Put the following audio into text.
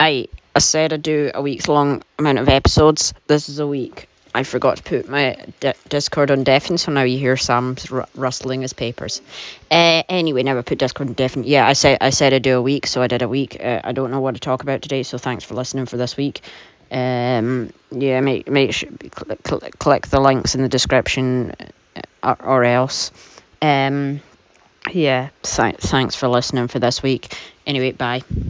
I I said I'd do a week's long amount of episodes. This is a week. I forgot to put my d- Discord on deafen, so now you hear Sam r- rustling his papers. Uh, anyway, never put Discord on deafen. Yeah, I said I said I'd do a week, so I did a week. Uh, I don't know what to talk about today, so thanks for listening for this week. Um, yeah, make make sure click, click, click the links in the description, eh, or, or else. Um, yeah, th- thanks for listening for this week. Anyway, bye.